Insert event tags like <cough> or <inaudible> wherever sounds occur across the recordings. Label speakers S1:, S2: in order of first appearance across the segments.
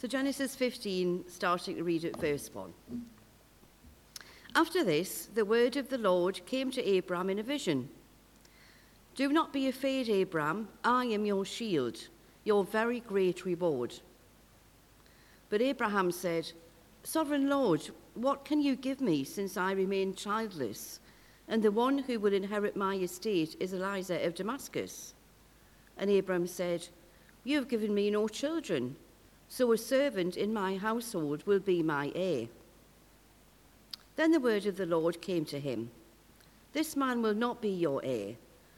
S1: So, Genesis 15, starting to read at verse 1. After this, the word of the Lord came to Abram in a vision. Do not be afraid, Abram. I am your shield, your very great reward. But Abraham said, Sovereign Lord, what can you give me since I remain childless? And the one who will inherit my estate is Eliezer of Damascus. And Abram said, You have given me no children so a servant in my household will be my heir. Then the word of the Lord came to him This man will not be your heir,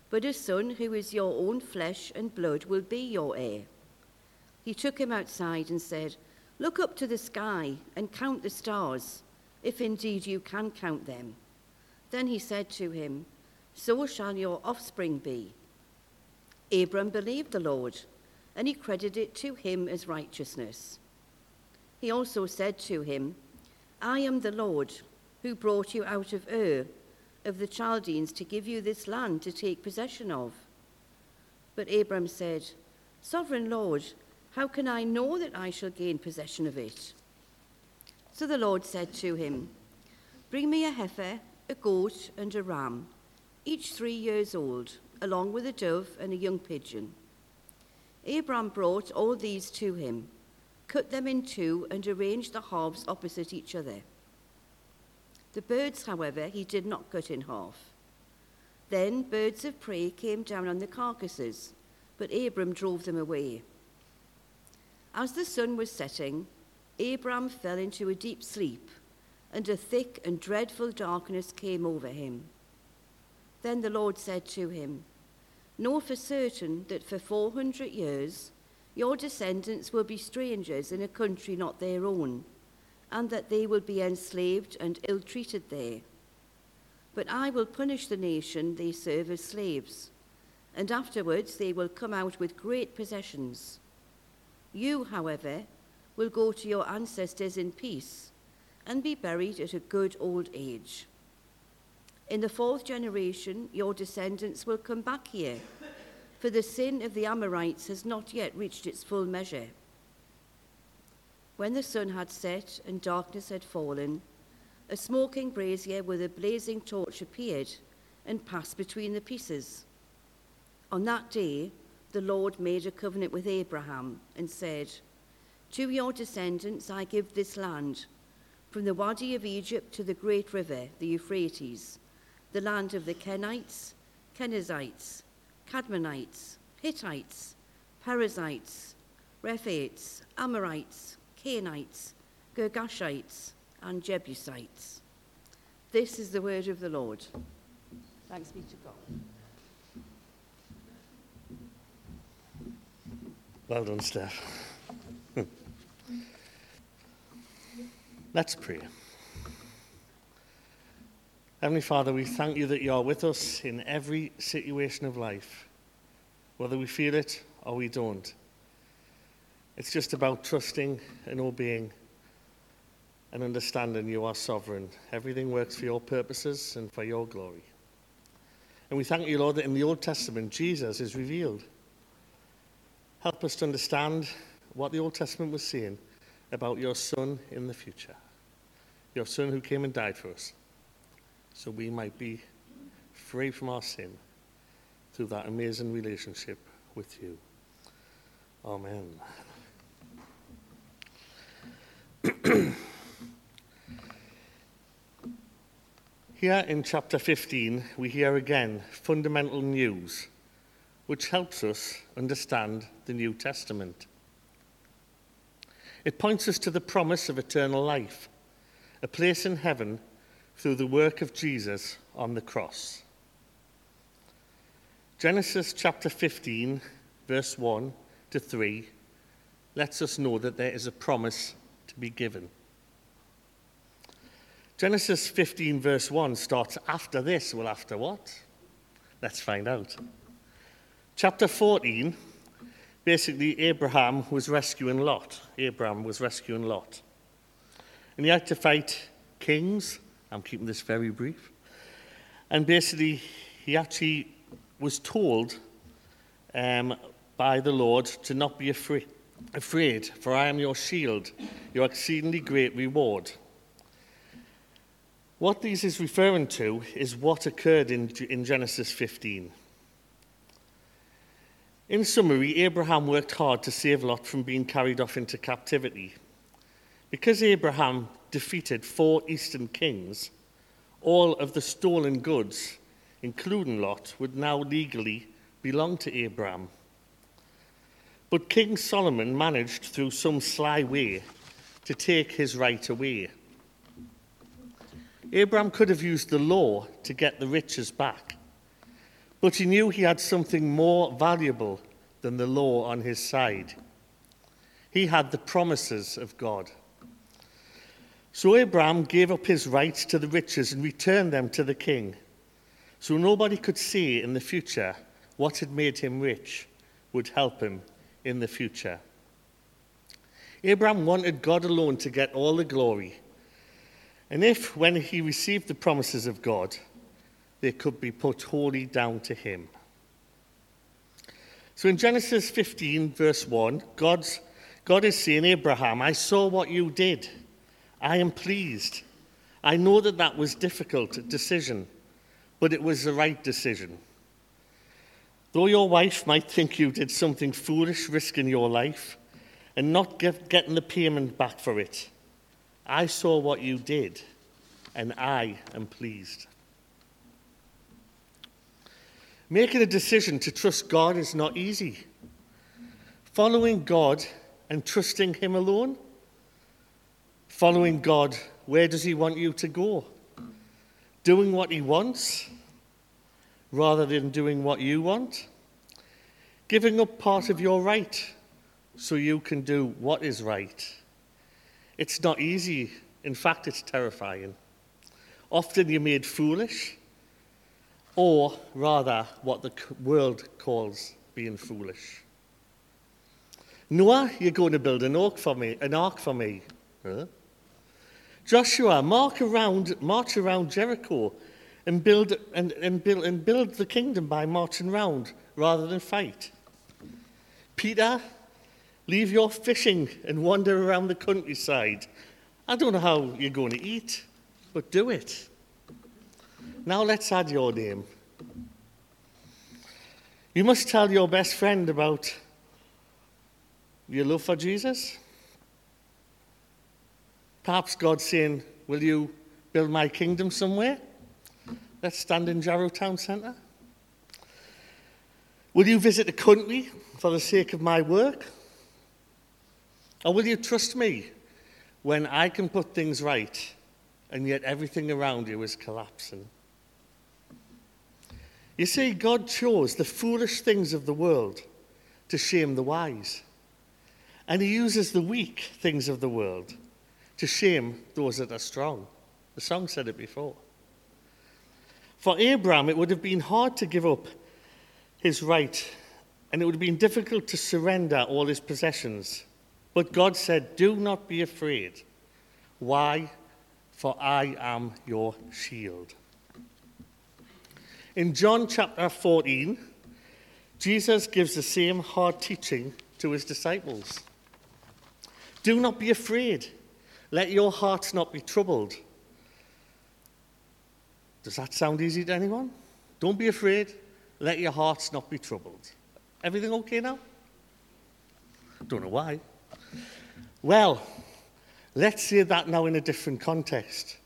S1: but a son who is your own flesh and blood will be your heir. He took him outside and said, Look up to the sky and count the stars, if indeed you can count them. Then he said to him, So shall your offspring be. Abram believed the Lord and he credited it to him as righteousness. He also said to him, I am the Lord who brought you out of Ur of the Chaldeans to give you this land to take possession of. But Abram said, Sovereign Lord, how can I know that I shall gain possession of it? So the Lord said to him, Bring me a heifer, a goat, and a ram, each three years old, along with a dove and a young pigeon. Abram brought all these to him, cut them in two, and arranged the halves opposite each other. The birds, however, he did not cut in half. Then birds of prey came down on the carcasses, but Abram drove them away. As the sun was setting, Abram fell into a deep sleep, and a thick and dreadful darkness came over him. Then the Lord said to him, Know for certain that for 400 years your descendants will be strangers in a country not their own, and that they will be enslaved and ill treated there. But I will punish the nation they serve as slaves, and afterwards they will come out with great possessions. You, however, will go to your ancestors in peace and be buried at a good old age. In the fourth generation, your descendants will come back here, for the sin of the Amorites has not yet reached its full measure. When the sun had set and darkness had fallen, a smoking brazier with a blazing torch appeared and passed between the pieces. On that day, the Lord made a covenant with Abraham and said, To your descendants I give this land, from the Wadi of Egypt to the great river, the Euphrates the land of the Kenites, Kenizzites, Cadmonites, Hittites, Perizzites, Rephaites, Amorites, Canaanites, Girgashites, and Jebusites. This is the word of the Lord. Thanks be to God.
S2: Well done, Steph. <laughs> Let's pray. Heavenly Father, we thank you that you are with us in every situation of life, whether we feel it or we don't. It's just about trusting and obeying and understanding you are sovereign. Everything works for your purposes and for your glory. And we thank you, Lord, that in the Old Testament, Jesus is revealed. Help us to understand what the Old Testament was saying about your Son in the future, your Son who came and died for us so we might be free from our sin through that amazing relationship with you. Amen. <clears throat> Here in chapter 15, we hear again fundamental news which helps us understand the New Testament. It points us to the promise of eternal life, a place in heaven through the work of Jesus on the cross. Genesis chapter 15, verse 1 to 3, lets us know that there is a promise to be given. Genesis 15, verse 1 starts after this. Well, after what? Let's find out. Chapter 14, basically, Abraham was rescuing Lot. Abraham was rescuing Lot. And he had to fight kings I'm keeping this very brief. And basically, he actually was told um, by the Lord to not be afraid, afraid, for I am your shield, your exceedingly great reward. What these is referring to is what occurred in, in Genesis 15. In summary, Abraham worked hard to save Lot from being carried off into captivity. Because Abraham defeated four eastern kings, all of the stolen goods, including Lot, would now legally belong to Abraham. But King Solomon managed, through some sly way, to take his right away. Abraham could have used the law to get the riches back, but he knew he had something more valuable than the law on his side. He had the promises of God. So Abraham gave up his rights to the riches and returned them to the king. So nobody could see in the future what had made him rich would help him in the future. Abraham wanted God alone to get all the glory. And if, when he received the promises of God, they could be put wholly down to him. So in Genesis 15, verse 1, God's, God is saying, Abraham, I saw what you did. I am pleased. I know that that was difficult decision, but it was the right decision. Though your wife might think you did something foolish, risking your life, and not get, getting the payment back for it, I saw what you did, and I am pleased. Making a decision to trust God is not easy. Following God and trusting Him alone. Following God, where does He want you to go? Doing what He wants rather than doing what you want. Giving up part of your right so you can do what is right. It's not easy. In fact, it's terrifying. Often you're made foolish, or rather, what the world calls being foolish. Noah, you're going to build an ark for me, an ark for me. Huh? Joshua, mark around, march around Jericho and build, and, and, build, and build the kingdom by marching round rather than fight. Peter, leave your fishing and wander around the countryside. I don't know how you're going to eat, but do it. Now let's add your name. You must tell your best friend about your love for Jesus. Perhaps God's saying, Will you build my kingdom somewhere? Let's stand in Jarrow Town Centre. Will you visit the country for the sake of my work? Or will you trust me when I can put things right and yet everything around you is collapsing? You see, God chose the foolish things of the world to shame the wise. And He uses the weak things of the world to shame those that are strong. The song said it before. For Abraham, it would have been hard to give up his right, and it would have been difficult to surrender all his possessions. But God said, Do not be afraid. Why? For I am your shield. In John chapter 14, Jesus gives the same hard teaching to his disciples. Do not be afraid. Let your hearts not be troubled. Does that sound easy to anyone? Don't be afraid. Let your hearts not be troubled. Everything okay now? Don't know why. Well, let's say that now in a different context.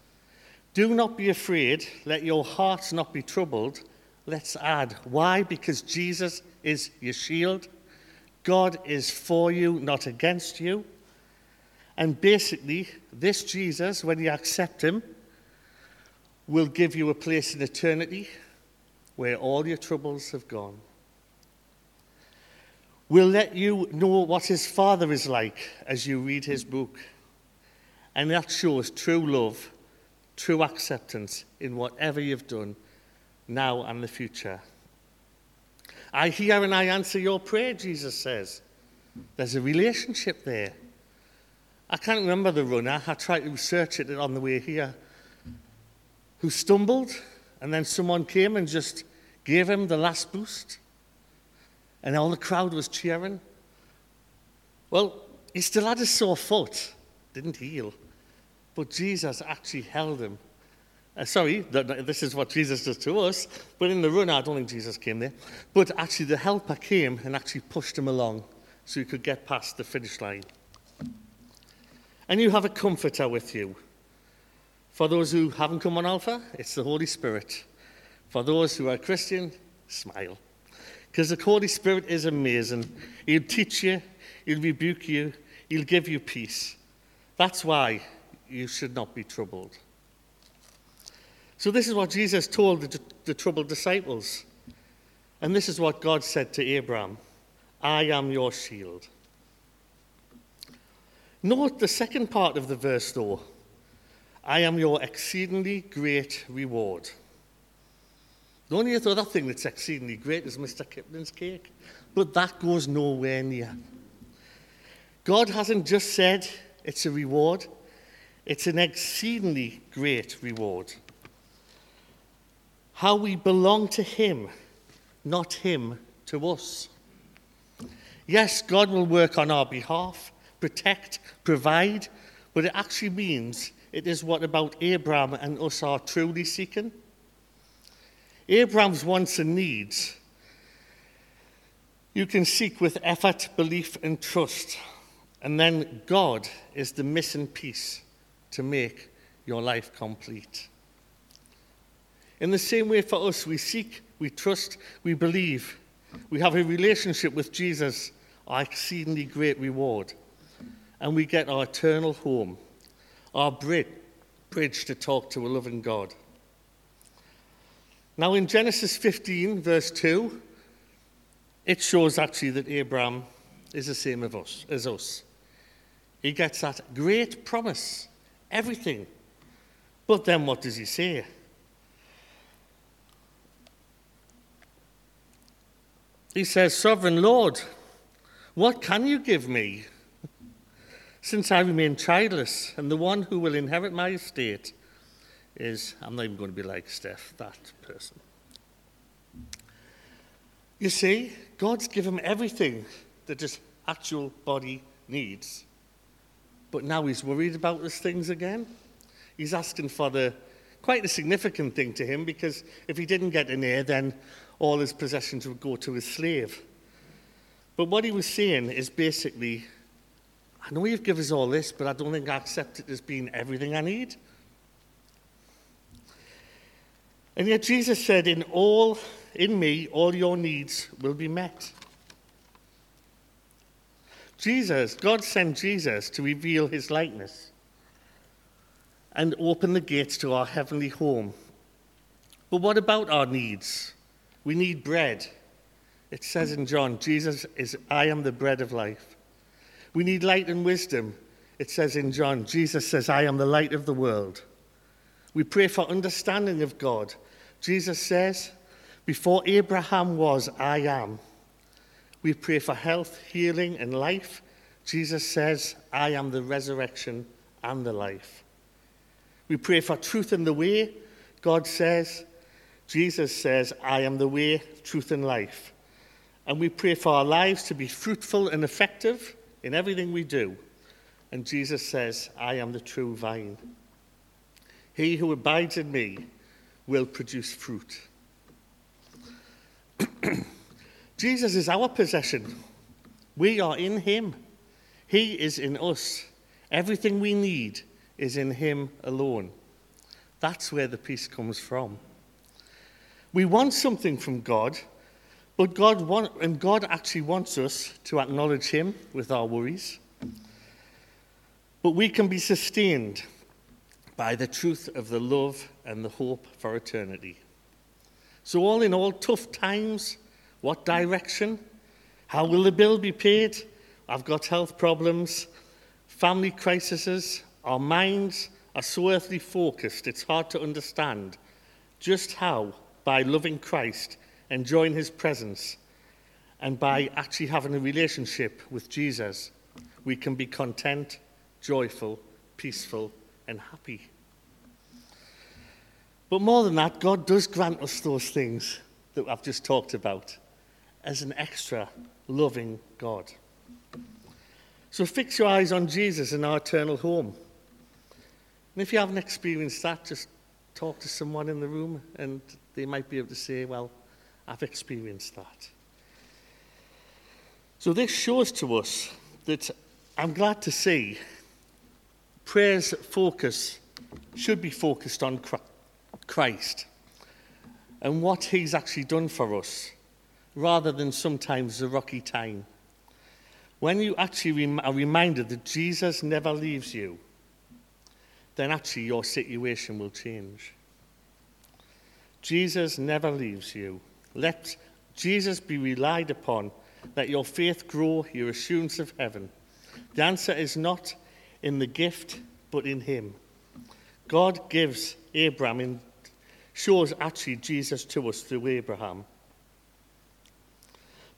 S2: Do not be afraid. Let your hearts not be troubled. Let's add. Why? Because Jesus is your shield. God is for you, not against you. And basically, this Jesus, when you accept him, will give you a place in eternity where all your troubles have gone. We'll let you know what his Father is like as you read his book. And that shows true love, true acceptance in whatever you've done now and the future. I hear and I answer your prayer, Jesus says. There's a relationship there. I can't remember the runner. I tried to research it on the way here who stumbled, and then someone came and just gave him the last boost, and all the crowd was cheering. Well, he still had a sore foot, didn't heal. But Jesus actually held him. Uh, sorry, this is what Jesus does to us. But in the run, I don't think Jesus came there. But actually, the helper came and actually pushed him along so he could get past the finish line. And you have a comforter with you. For those who haven't come on Alpha, it's the Holy Spirit. For those who are Christian, smile. Because the Holy Spirit is amazing. He'll teach you, He'll rebuke you, He'll give you peace. That's why you should not be troubled. So, this is what Jesus told the, the troubled disciples. And this is what God said to Abraham I am your shield. Note the second part of the verse, though I am your exceedingly great reward. The only other thing that's exceedingly great is Mr. Kipling's cake, but that goes nowhere near. God hasn't just said it's a reward, it's an exceedingly great reward. How we belong to Him, not Him to us. Yes, God will work on our behalf, protect, provide, but it actually means it is what about Abraham and us are truly seeking. Abraham's wants and needs you can seek with effort, belief, and trust. And then God is the missing piece to make your life complete. In the same way for us, we seek, we trust, we believe. We have a relationship with Jesus, our exceedingly great reward. And we get our eternal home, our bridge to talk to a loving God. Now, in Genesis 15, verse 2, it shows actually that Abraham is the same of us, as us. He gets that great promise, everything. But then what does he say? He says, Sovereign Lord, what can you give me? Since I remain childless, and the one who will inherit my estate is, I'm not even going to be like Steph, that person. You see, God's given him everything that his actual body needs. But now he's worried about those things again. He's asking for the quite a significant thing to him because if he didn't get an heir, then all his possessions would go to his slave. But what he was saying is basically, I know you've given us all this, but I don't think I accept it as being everything I need. And yet Jesus said, In all, in me, all your needs will be met. Jesus, God sent Jesus to reveal his likeness and open the gates to our heavenly home. But what about our needs? We need bread. It says in John, Jesus is, I am the bread of life. We need light and wisdom. It says in John, Jesus says, I am the light of the world. We pray for understanding of God Jesus says, Before Abraham was, I am. We pray for health, healing, and life. Jesus says, I am the resurrection and the life. We pray for truth and the way. God says, Jesus says, I am the way, truth, and life. And we pray for our lives to be fruitful and effective in everything we do. And Jesus says, I am the true vine. He who abides in me will produce fruit. <clears throat> Jesus is our possession. We are in him. He is in us. Everything we need is in him alone. That's where the peace comes from. We want something from God, but God want, and God actually wants us to acknowledge him with our worries. But we can be sustained by the truth of the love and the hope for eternity. So, all in all, tough times. What direction? How will the bill be paid? I've got health problems, family crises. Our minds are so earthly focused, it's hard to understand just how, by loving Christ, enjoying his presence, and by actually having a relationship with Jesus, we can be content, joyful, peaceful, and happy. But more than that, God does grant us those things that I've just talked about as an extra loving God. So fix your eyes on Jesus and our eternal home. And if you haven't experienced that, just talk to someone in the room and they might be able to say, Well, I've experienced that. So this shows to us that I'm glad to see prayer's focus should be focused on Christ and what he's actually done for us rather than sometimes the rocky time. When you actually are reminded that Jesus never leaves you, then actually your situation will change. Jesus never leaves you. Let Jesus be relied upon. Let your faith grow, your assurance of heaven. The answer is not in the gift, but in Him. God gives Abraham and shows actually Jesus to us through Abraham.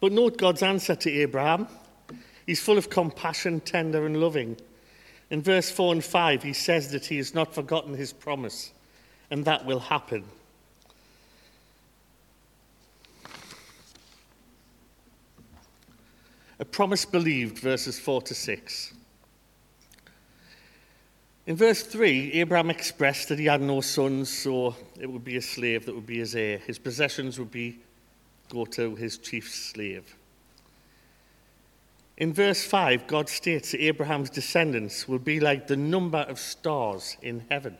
S2: But note God's answer to Abraham. He's full of compassion, tender, and loving. In verse 4 and 5, he says that he has not forgotten his promise, and that will happen. A promise believed, verses 4 to 6. In verse 3, Abraham expressed that he had no sons, so it would be a slave that would be his heir. His possessions would be go to his chief slave. In verse 5, God states that Abraham's descendants will be like the number of stars in heaven.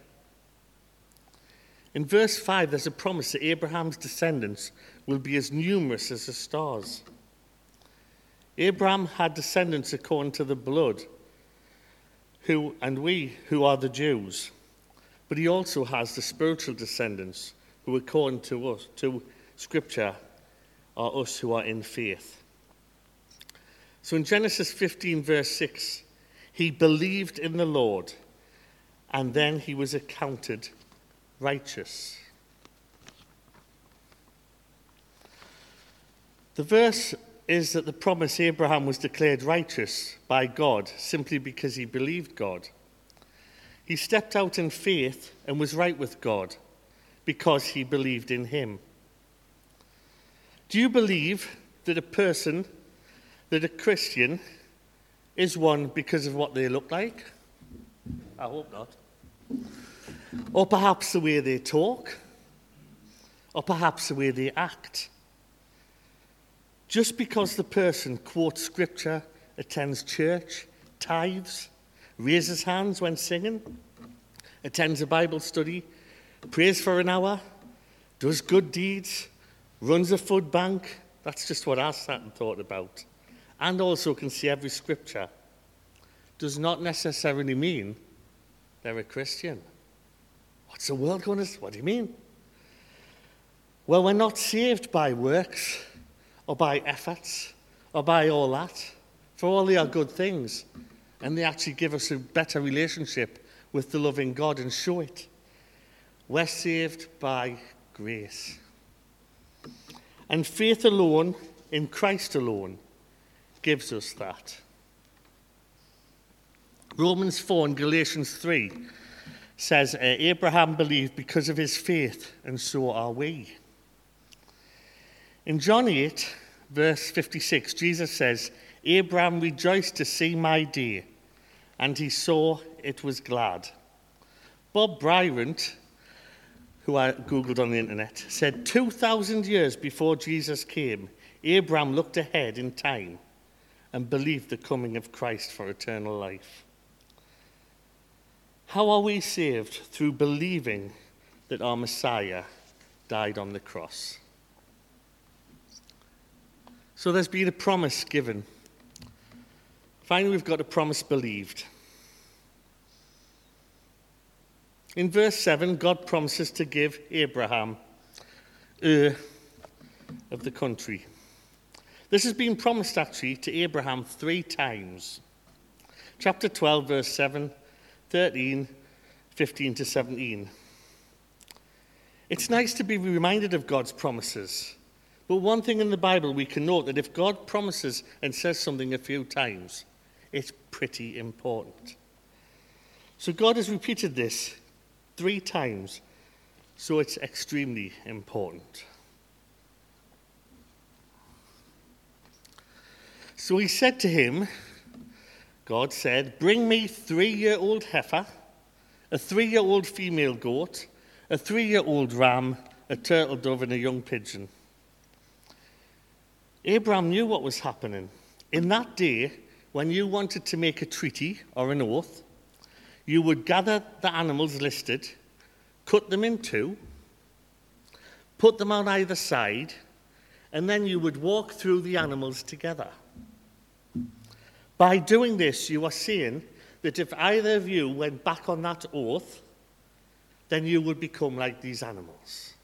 S2: In verse 5, there's a promise that Abraham's descendants will be as numerous as the stars. Abraham had descendants according to the blood, who, and we who are the Jews. But he also has the spiritual descendants who, according to us, to Scripture, are us who are in faith. So in Genesis 15, verse 6, he believed in the Lord, and then he was accounted righteous. The verse is that the promise Abraham was declared righteous by God simply because he believed God. He stepped out in faith and was right with God because he believed in him. Do you believe that a person, that a Christian, is one because of what they look like? I hope not. Or perhaps the way they talk, or perhaps the way they act. Just because the person quotes scripture, attends church, tithes, raises hands when singing, attends a Bible study, prays for an hour, does good deeds, runs a food bank, that's just what I sat and thought about, and also can see every scripture, does not necessarily mean they're a Christian. What's the world going to What do you mean? Well, we're not saved by works or by efforts or by all that. For all they are good things. And they actually give us a better relationship with the loving God and show it. We're saved by grace. And faith alone, in Christ alone, gives us that. Romans 4 and Galatians 3 says, uh, Abraham believed because of his faith, and so are we. In John 8, verse 56, Jesus says, Abraham rejoiced to see my day, and he saw it was glad. Bob Bryant, who I Googled on the internet, said 2,000 years before Jesus came, Abraham looked ahead in time and believed the coming of Christ for eternal life. How are we saved? Through believing that our Messiah died on the cross. So there's been a promise given. Finally, we've got a promise believed. In verse 7, God promises to give Abraham Ur of the country. This has been promised actually to Abraham three times. Chapter 12, verse 7, 13, 15 to 17. It's nice to be reminded of God's promises. But one thing in the Bible we can note that if God promises and says something a few times, it's pretty important. So God has repeated this three times, so it's extremely important. So he said to him, God said, Bring me three year old heifer, a three year old female goat, a three year old ram, a turtle dove, and a young pigeon. Abraham knew what was happening. In that day, when you wanted to make a treaty or an oath, you would gather the animals listed, cut them in two, put them on either side, and then you would walk through the animals together. By doing this, you are saying that if either of you went back on that oath, then you would become like these animals.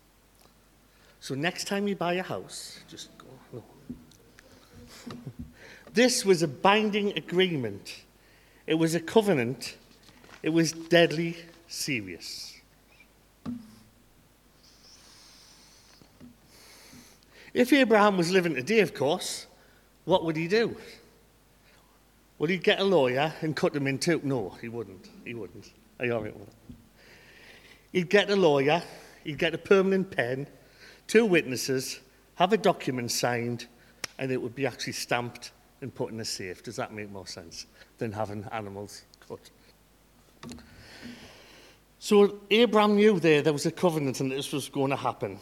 S2: So next time you buy a house, just. This was a binding agreement. It was a covenant. It was deadly serious. If Abraham was living today, of course, what would he do? Would he get a lawyer and cut them in two? No, he wouldn't. He wouldn't. Are you with it? He'd get a lawyer, he'd get a permanent pen, two witnesses, have a document signed, and it would be actually stamped and put in a safe. Does that make more sense than having animals cut? So Abraham knew there there was a covenant and this was going to happen.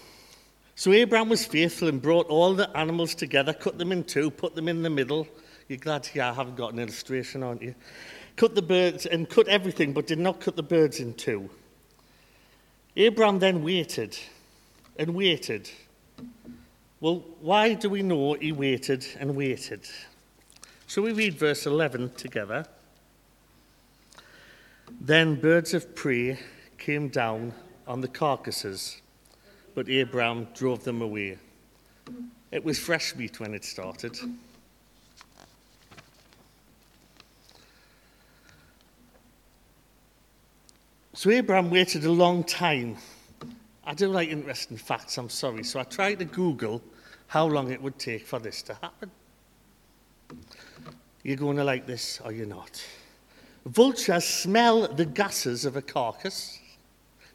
S2: So Abraham was faithful and brought all the animals together, cut them in two, put them in the middle. You're glad yeah, I haven't got an illustration, aren't you? Cut the birds and cut everything, but did not cut the birds in two. Abraham then waited and waited. Well, why do we know he waited and waited? So we read verse 11 together. Then birds of prey came down on the carcasses but Abraham drove them away. It was fresh meat when it started. So Abraham waited a long time. I do like interesting facts, I'm sorry. So I tried to Google how long it would take for this to happen. You're going to like this or you're not. Vultures smell the gases of a carcass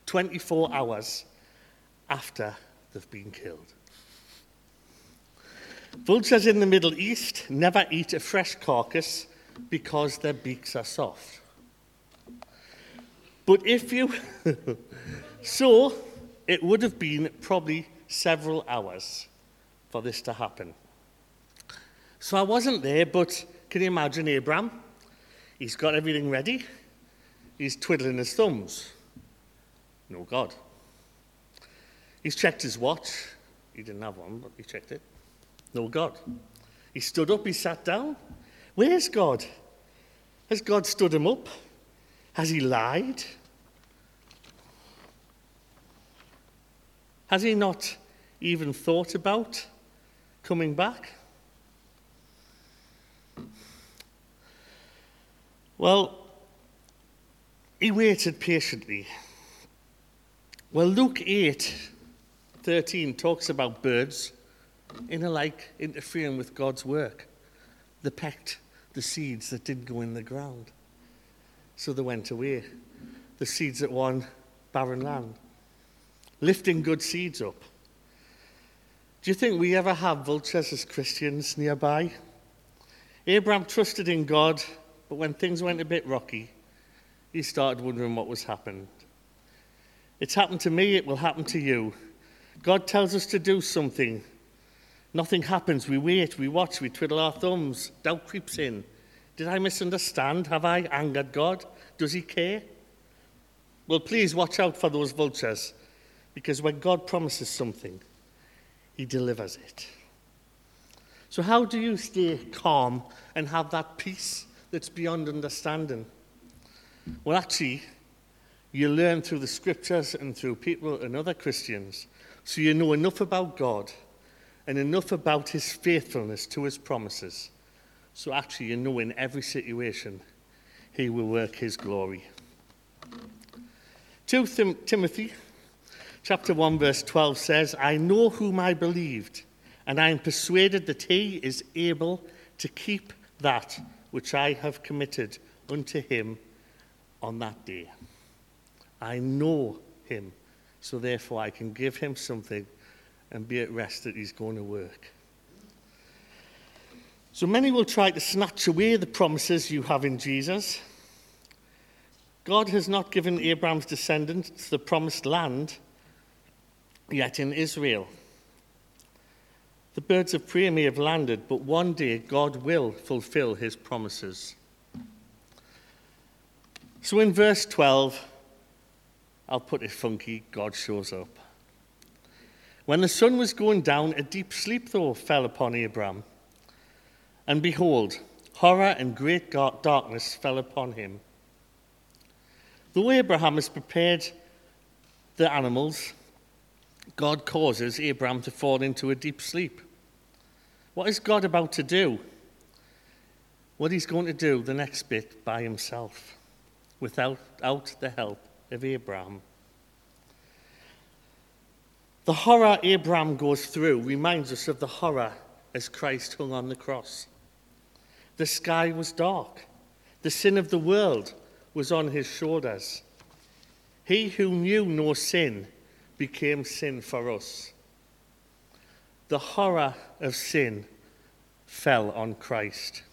S2: 24 hours after they've been killed. Vultures in the Middle East never eat a fresh carcass because their beaks are soft. But if you. <laughs> so, it would have been probably several hours for this to happen. So I wasn't there, but can you imagine Abraham? He's got everything ready. He's twiddling his thumbs. No God. He's checked his watch. He didn't have one, but he checked it. No God. He stood up, he sat down. Where's God? Has God stood him up? Has he lied? Has he not even thought about coming back? Well, he waited patiently. Well, Luke 8 13 talks about birds in a like interfering with God's work. They pecked the seeds that didn't go in the ground. So they went away. The seeds that won barren land. Lifting good seeds up. Do you think we ever have vultures as Christians nearby? Abraham trusted in God, but when things went a bit rocky, he started wondering what was happening. It's happened to me, it will happen to you. God tells us to do something. Nothing happens. We wait, we watch, we twiddle our thumbs. Doubt creeps in. Did I misunderstand? Have I angered God? Does He care? Well, please watch out for those vultures because when God promises something, He delivers it. So, how do you stay calm and have that peace that's beyond understanding? Well, actually, you learn through the scriptures and through people and other Christians so you know enough about God and enough about his faithfulness to his promises. So actually, you know in every situation, he will work his glory. 2 Tim- Timothy chapter 1 verse 12 says, I know whom I believed, and I am persuaded that he is able to keep that which I have committed unto him on that day. I know him so therefore, I can give him something and be at rest that he's going to work. So many will try to snatch away the promises you have in Jesus. God has not given Abraham's descendants the promised land yet in Israel. The birds of prey may have landed, but one day God will fulfill his promises. So in verse 12, I'll put it funky, God shows up. When the sun was going down, a deep sleep, though, fell upon Abraham. And behold, horror and great darkness fell upon him. Though Abraham has prepared the animals, God causes Abraham to fall into a deep sleep. What is God about to do? What he's going to do the next bit by himself, without out the help of Abraham. The horror Abraham goes through reminds us of the horror as Christ hung on the cross. The sky was dark. The sin of the world was on his shoulders. He who knew no sin became sin for us. The horror of sin fell on Christ.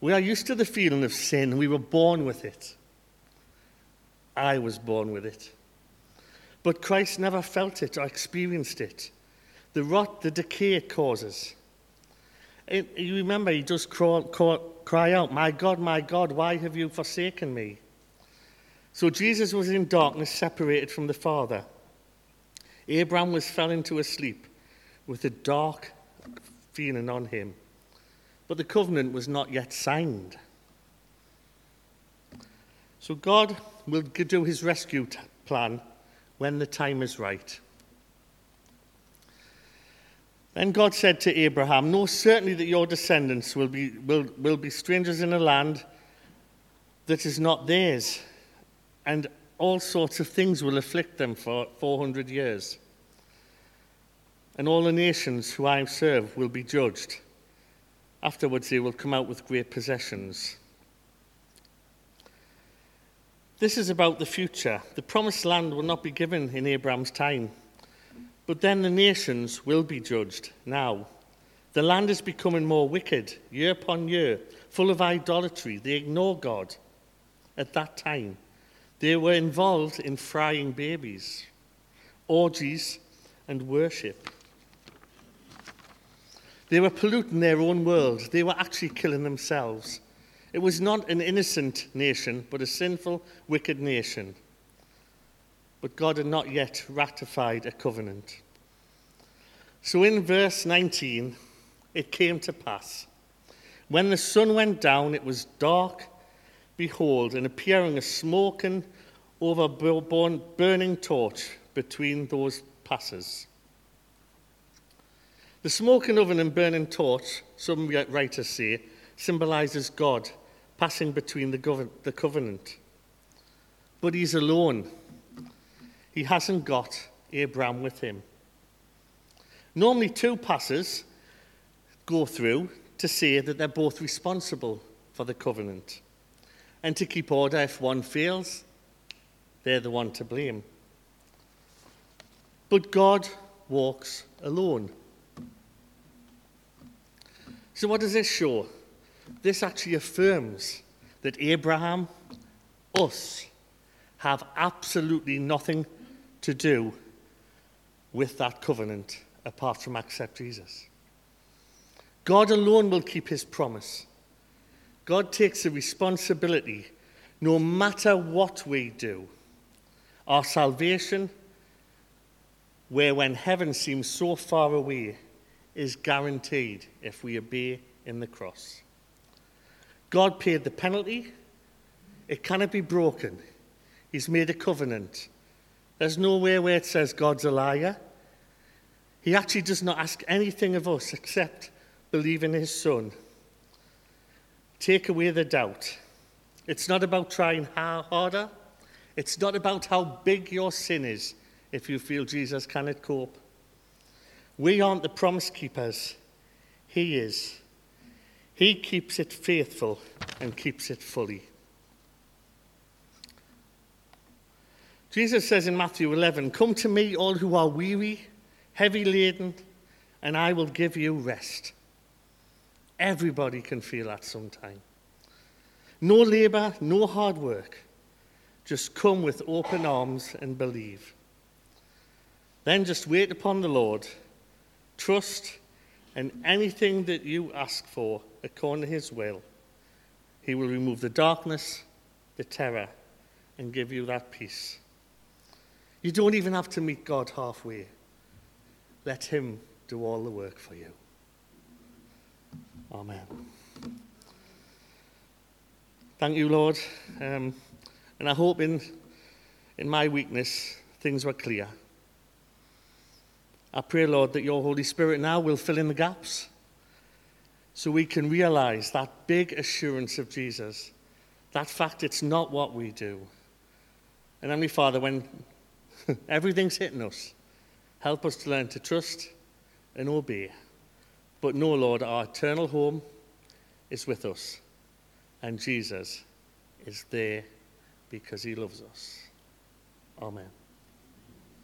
S2: We are used to the feeling of sin. We were born with it. I was born with it. But Christ never felt it or experienced it. The rot, the decay it causes. It, you remember, he does crawl, cry out, My God, my God, why have you forsaken me? So Jesus was in darkness, separated from the Father. Abraham was fell into a sleep with a dark feeling on him. But the covenant was not yet signed. So God will do his rescue plan when the time is right. Then God said to Abraham, Know certainly that your descendants will be, will, will be strangers in a land that is not theirs, and all sorts of things will afflict them for 400 years. And all the nations who I serve will be judged. Afterwards, they will come out with great possessions. This is about the future. The promised land will not be given in Abraham's time. But then the nations will be judged now. The land is becoming more wicked year upon year, full of idolatry. They ignore God. At that time, they were involved in frying babies, orgies, and worship. They were polluting their own world. They were actually killing themselves. It was not an innocent nation, but a sinful, wicked nation but God had not yet ratified a covenant. So in verse 19, it came to pass. When the sun went down, it was dark, behold, and appearing a smoking over burning torch between those passes. The smoking oven and burning torch, some writers say, symbolizes God passing between the, the covenant. But he's alone. He hasn't got Abraham with him. Normally, two passers go through to say that they're both responsible for the covenant. And to keep order, if one fails, they're the one to blame. But God walks alone. So, what does this show? This actually affirms that Abraham, us, have absolutely nothing to do with that covenant apart from accept Jesus. God alone will keep his promise. God takes the responsibility no matter what we do. Our salvation, where when heaven seems so far away, is guaranteed if we obey in the cross. God paid the penalty. It cannot be broken. He's made a covenant. There's nowhere where it says God's a liar. He actually does not ask anything of us except believe in his Son. Take away the doubt. It's not about trying harder. It's not about how big your sin is if you feel Jesus cannot cope. We aren't the promise keepers. He is. He keeps it faithful and keeps it fully. Jesus says in Matthew 11, Come to me, all who are weary, heavy laden, and I will give you rest. Everybody can feel that sometime. No labour, no hard work. Just come with open arms and believe. Then just wait upon the Lord, trust, and anything that you ask for according to his will, he will remove the darkness, the terror, and give you that peace. You don't even have to meet God halfway. Let him do all the work for you. Amen. Thank you, Lord. Um, and I hope in, in my weakness things were clear. I pray, Lord, that your Holy Spirit now will fill in the gaps so we can realize that big assurance of Jesus, that fact it's not what we do. And Heavenly Father, when <laughs> everything's hitting us, help us to learn to trust and obey. But no, Lord, our eternal home is with us, and Jesus is there because he loves us. Amen.